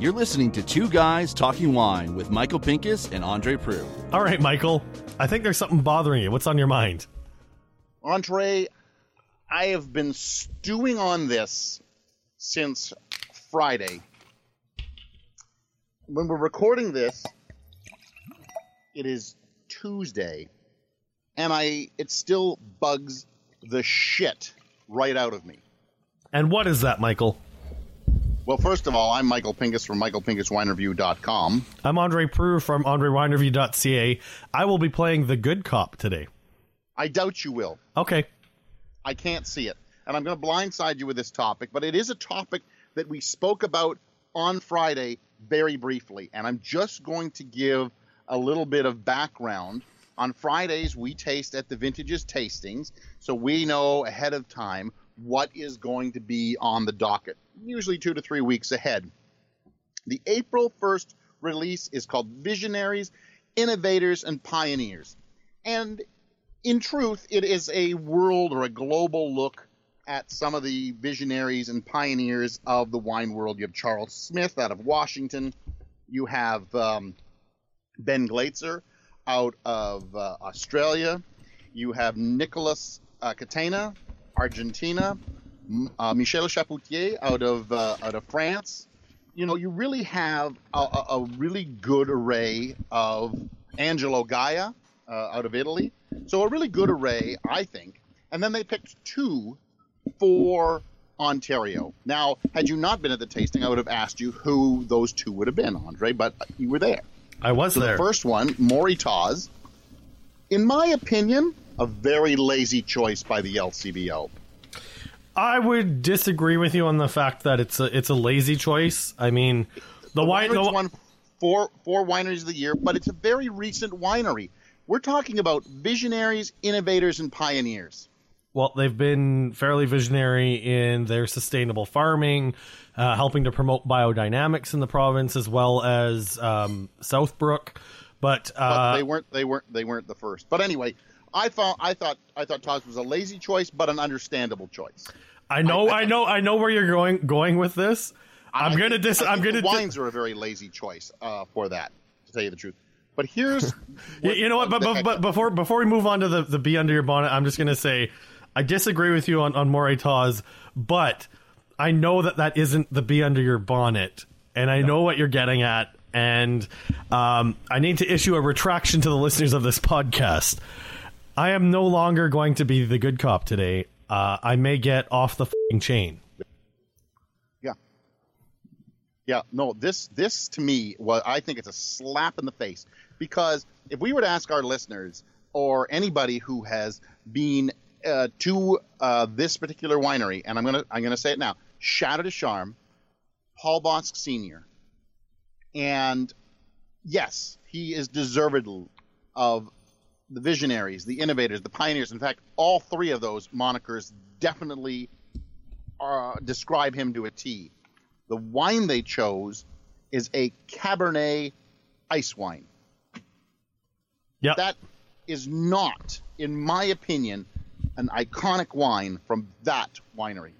You're listening to Two Guys Talking Wine with Michael Pinkus and Andre Proulx. All right, Michael. I think there's something bothering you. What's on your mind? Andre, I have been stewing on this since Friday. When we're recording this, it is Tuesday, and I it still bugs the shit right out of me. And what is that, Michael? Well, first of all, I'm Michael Pinkus from michaelpinkuswinereview.com. I'm Andre Proulx from AndreWineReview.ca. I will be playing the good cop today. I doubt you will. Okay. I can't see it. And I'm going to blindside you with this topic, but it is a topic that we spoke about on Friday very briefly. And I'm just going to give a little bit of background. On Fridays, we taste at the Vintages Tastings, so we know ahead of time what is going to be on the docket, usually two to three weeks ahead. The April 1st release is called Visionaries, Innovators, and Pioneers. And in truth, it is a world or a global look at some of the visionaries and pioneers of the wine world. You have Charles Smith out of Washington. You have um, Ben Glaetzer out of uh, Australia. You have Nicolas uh, Catena, Argentina. Uh, Michel Chapoutier out of uh, out of France. You know, you really have a, a, really good array of Angelo Gaja uh, out of Italy. So a really good array, I think. And then they picked two for Ontario. Now, had you not been at the tasting, I would have asked you who those two would have been, Andre, but you were there. I was So there. the first one, Moray Tawse, in my opinion, a very lazy choice by the LCBO. I would disagree with you on the fact that it's a it's a lazy choice. I mean, the wine. Wineries The, won four four wineries of the year, but it's a very recent winery. We're talking about visionaries, innovators, and pioneers. well, they've been fairly visionary in their sustainable farming, uh, helping to promote biodynamics in the province as well as um, Southbrook. But, But uh, they weren't they weren't they weren't the first. But anyway, I thought I thought I thought Tawse was a lazy choice, but an understandable choice. I know, I- I, know, I know where you're going going with this. I'm I gonna think- dis. I I'm gonna. the di- wines are a very lazy choice uh, for that, to tell you the truth. But here's You, you know what? But, but but before before we move on to the the bee under your bonnet, I'm just gonna say I disagree with you on on Moray Moritas, but I know that that isn't the bee under your bonnet, and I know what you're getting at, and um, I need to issue a retraction to the listeners of this podcast. I am no longer going to be the good cop today. Uh, I may get off the chain. Yeah. Yeah, no, this this to me was I think it's a slap in the face because if we were to ask our listeners or anybody who has been uh, to uh, this particular winery, and I'm gonna I'm gonna say it now, Chateau des Charmes, Paul Bosc Senior, and yes, he is deserved of the visionaries, the innovators, the pioneers. In fact, all three of those monikers definitely uh, describe him to a T. The wine they chose is a Cabernet ice wine. Yep. That is not, in my opinion, an iconic wine from that winery.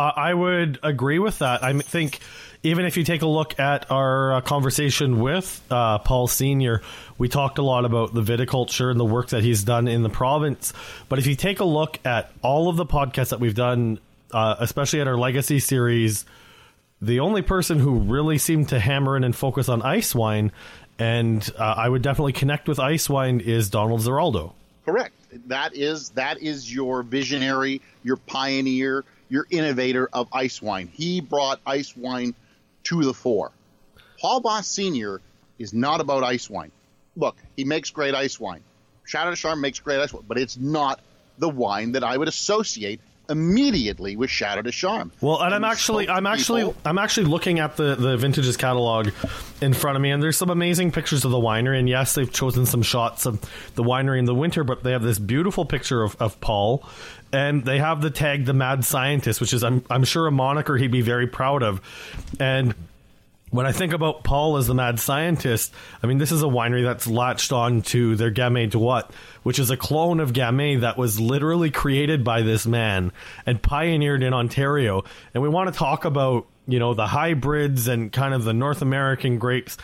Uh, I would agree with that. I think even if you take a look at our uh, conversation with uh, Paul Senior, we talked a lot about the viticulture and the work that he's done in the province. But if you take a look at all of the podcasts that we've done, uh, especially at our legacy series, the only person who really seemed to hammer in and focus on ice wine, and uh, I would definitely connect with ice wine, is Donald Ziraldo. Correct. That is that is your visionary, your pioneer, your innovator of ice wine. He brought ice wine to the fore. Paul Bosc Senior is not about ice wine. Look, he makes great ice wine. Chateau des Charmes makes great ice wine, but it's not the wine that I would associate immediately with Chateau des Charmes. Well, and I'm actually, I'm actually, people- I'm actually looking at the the vintages catalog in front of me, and there's some amazing pictures of the winery. And yes, they've chosen some shots of the winery in the winter, but they have this beautiful picture of, of Paul, and they have the tag "the Mad Scientist," which is I'm I'm sure a moniker he'd be very proud of, and. When I think about Paul as the mad scientist, I mean, this is a winery that's latched on to their Gamay Droit, which is a clone of Gamay that was literally created by this man and pioneered in Ontario. And we want to talk about, you know, the hybrids and kind of the North American grapes.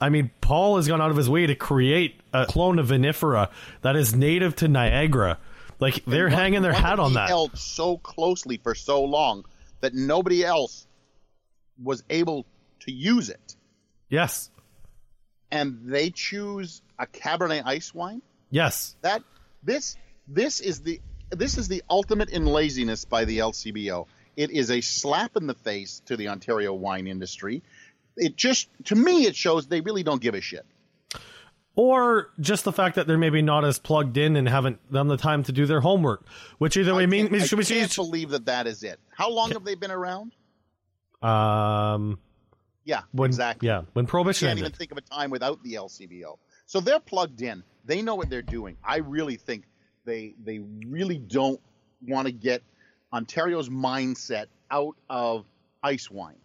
I mean, Paul has gone out of his way to create a clone of vinifera that is native to Niagara. Like they're And hanging their hat on that. Held so closely for so long that nobody else was able to use it, Yes. and they choose a Cabernet ice wine. Yes. That this this is the this is the ultimate in laziness by the LCBO. It is a slap in the face to the Ontario wine industry. It just to me it shows they really don't give a shit. Or just the fact that they're maybe not as plugged in and haven't done the time to do their homework. Which either way I mean I should we can't believe that that is it. How long have they been around? um Yeah, when exactly. yeah, when prohibition You can't even think of a time without the LCBO. So they're plugged in. They know what they're doing. I really think they they really don't want to get Ontario's mindset out of ice wine.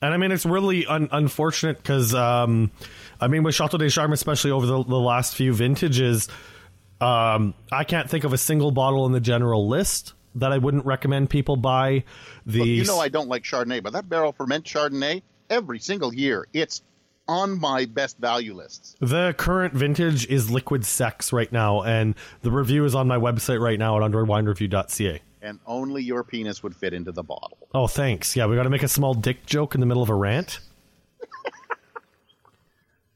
And I mean, it's really un- unfortunate because, um, I mean, with Chateau des Charmes, especially over the, the last few vintages, um, I can't think of a single bottle in the general list that I wouldn't recommend people buy. The Look, you know I don't like Chardonnay, but that barrel ferment Chardonnay every single year it's on my best value lists. the current vintage is Liquid Sex right now, and the review is on my website right now at andrewinereview.ca. And only your penis would fit into the bottle. Oh, thanks. Yeah, we got to make a small dick joke in the middle of a rant.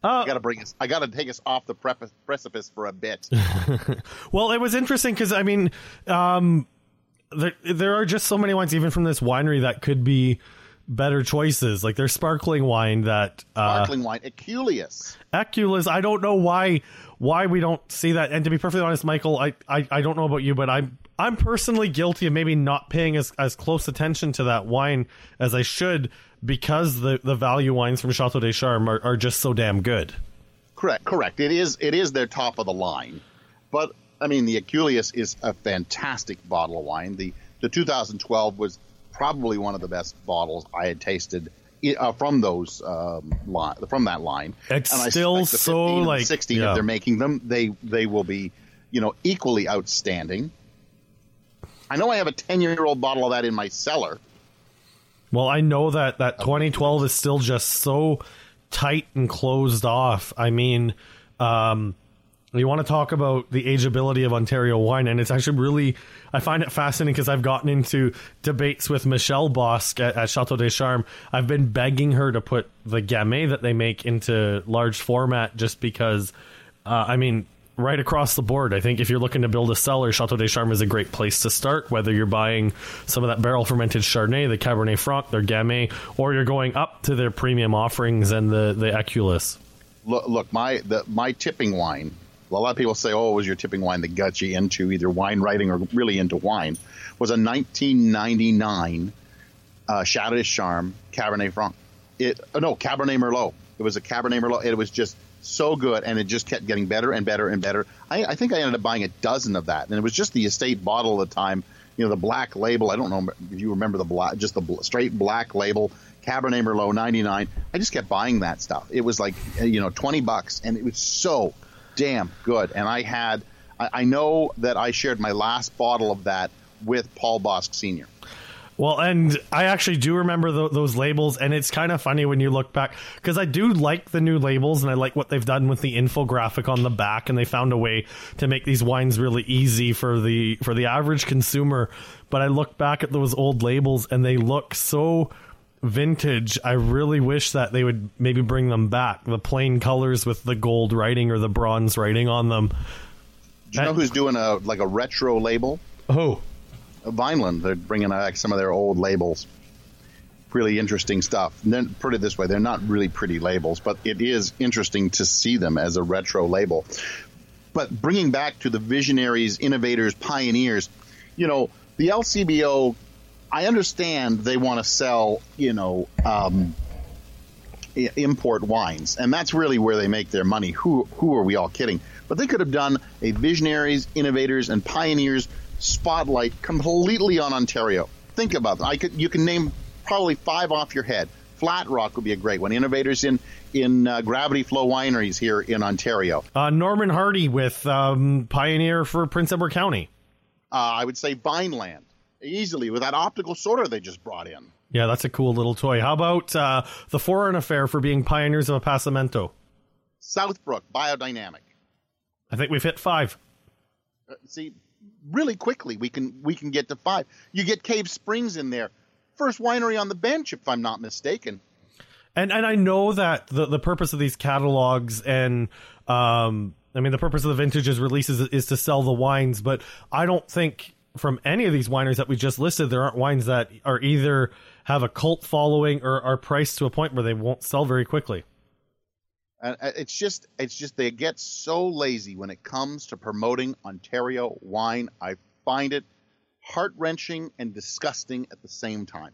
I got to bring us. I got to take us off the prep- precipice for a bit. Well, it was interesting because I mean, um, there there are just so many wines, even from this winery, that could be better choices. Like there's sparkling wine that uh, Sparkling wine, Equuleus. Equuleus. I don't know why why we don't see that. And to be perfectly honest, Michael, I, I, I don't know about you, but I'm I'm personally guilty of maybe not paying as, as close attention to that wine as I should because the, the value wines from Chateau des Charmes are, are just so damn good. Correct, correct. It is it is their top of the line, but I mean the Equuleus is a fantastic bottle of wine. The the 2012 was probably one of the best bottles I had tasted uh, from those um, line, from that line. It's And I still so, 15 and the like, 16 yeah. if they're making them, they they will be, you know, equally outstanding. I know I have a 10 year old bottle of that in my cellar. Well, I know that that 2012 is still just so tight and closed off. I mean, um, you want to talk about the ageability of Ontario wine, and it's actually really, I find it fascinating because I've gotten into debates with Michelle Bosc at, at Chateau des Charmes. I've been begging her to put the Gamay that they make into large format just because, uh, I mean, right across the board, I think if you're looking to build a cellar, Chateau des Charmes is a great place to start, whether you're buying some of that barrel fermented Chardonnay, the Cabernet Franc, their Gamay, or you're going up to their premium offerings and the, the Equuleus. look, look my the my tipping wine. A lot of people say, "Oh, it was your tipping wine that got you into either wine writing or really into wine." Was a 1999 uh, Chateau des Charmes Cabernet Franc. It uh, no Cabernet Merlot. It was a Cabernet Merlot. It was just so good, and it just kept getting better and better and better. I, I think I ended up buying a dozen of that, and it was just the estate bottle at the time. You know, the black label. I don't know if you remember the black, just the bl- straight black label. Cabernet Merlot 99. I just kept buying that stuff. It was like, uh, you know, 20 bucks and it was so damn good. And I had, I, I know that I shared my last bottle of that with Paul Bosc Sr. Well, and I actually do remember tho- those labels, and it's kind of funny when you look back because I do like the new labels, and I like what they've done with the infographic on the back, and they found a way to make these wines really easy for the for the average consumer. But I look back at those old labels, and they look so vintage. I really wish that they would maybe bring them back, the plain colors with the gold writing or the bronze writing on them. Do you know who's doing a like a retro label? Oh, Vineland. They're bringing back some of their old labels. Really interesting stuff. And then put it this way, they're not really pretty labels, but it is interesting to see them as a retro label. But bringing back to the visionaries, innovators, pioneers, you know, the LCBO, I understand they want to sell, you know, um, i- import wines, and that's really where they make their money. Who who are we all kidding? But they could have done a visionaries, innovators, and pioneers spotlight completely on Ontario. Think about that. I could you can name probably five off your head. Flat Rock would be a great one. Innovators in in uh, Gravity Flow Wineries here in Ontario. Uh, Norman Hardy with um, Pioneer for Prince Edward County. Uh, I would say Vineland easily with that optical sorter they just brought in. Yeah, that's a cool little toy. How about uh, the Foreign Affair for being pioneers of Appassimento? Southbrook Biodynamic. I think we've hit five. Uh, see, really quickly we can we can get to five. You get Cave Springs in there, first winery on the bench, if I'm not mistaken. And and I know that the the purpose of these catalogs and um I mean the purpose of the vintages releases is to sell the wines, but I don't think from any of these wineries that we just listed there aren't wines that are either have a cult following or are priced to a point where they won't sell very quickly. And uh, it's just it's just they get so lazy when it comes to promoting Ontario wine. I find it heart wrenching and disgusting at the same time.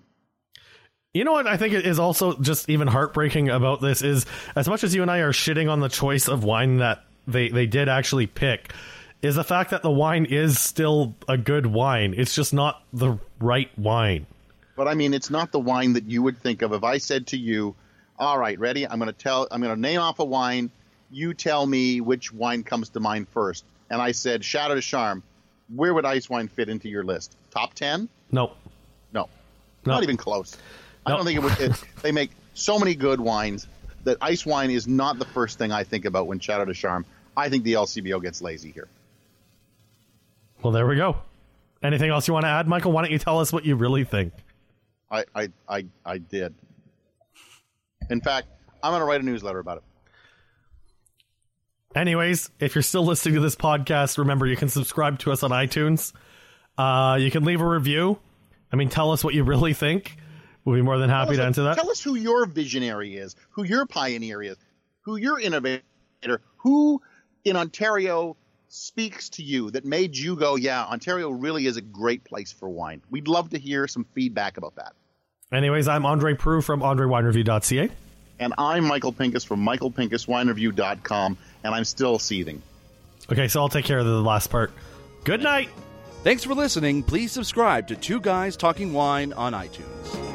You know what I think is also just even heartbreaking about this is as much as you and I are shitting on the choice of wine that they, they did actually pick, is the fact that the wine is still a good wine. It's just not the right wine. But I mean, it's not the wine that you would think of if I said to you, "All right, ready? I'm going to tell. I'm going to name off a wine. You tell me which wine comes to mind first. And I said Chateau des Charmes." Where would ice wine fit into your list? Top ten? No. No. No. Not even close. I don't think it would. It, they make so many good wines that ice wine is not the first thing I think about when Chateau des Charmes. I think the LCBO gets lazy here. Well, there we go. Anything else you want to add, Michael? Why don't you tell us what you really think? I, I, I, I did. In fact, I'm going to write a newsletter about it. Anyways, if you're still listening to this podcast, remember you can subscribe to us on iTunes. Uh, you can leave a review. I mean, tell us what you really think. We'll be more than happy to answer that. Tell us who your visionary is, who your pioneer is, who your innovator, who in Ontario speaks to you that made you go, yeah, Ontario really is a great place for wine. We'd love to hear some feedback about that. Anyways, I'm Andre Proulx from AndreWineReview.ca. And I'm Michael Pinkus from michaelpinkuswinereview.com, and I'm still seething. Okay, so I'll take care of the last part. Good night. Thanks for listening. Please subscribe to Two Guys Talking Wine on iTunes.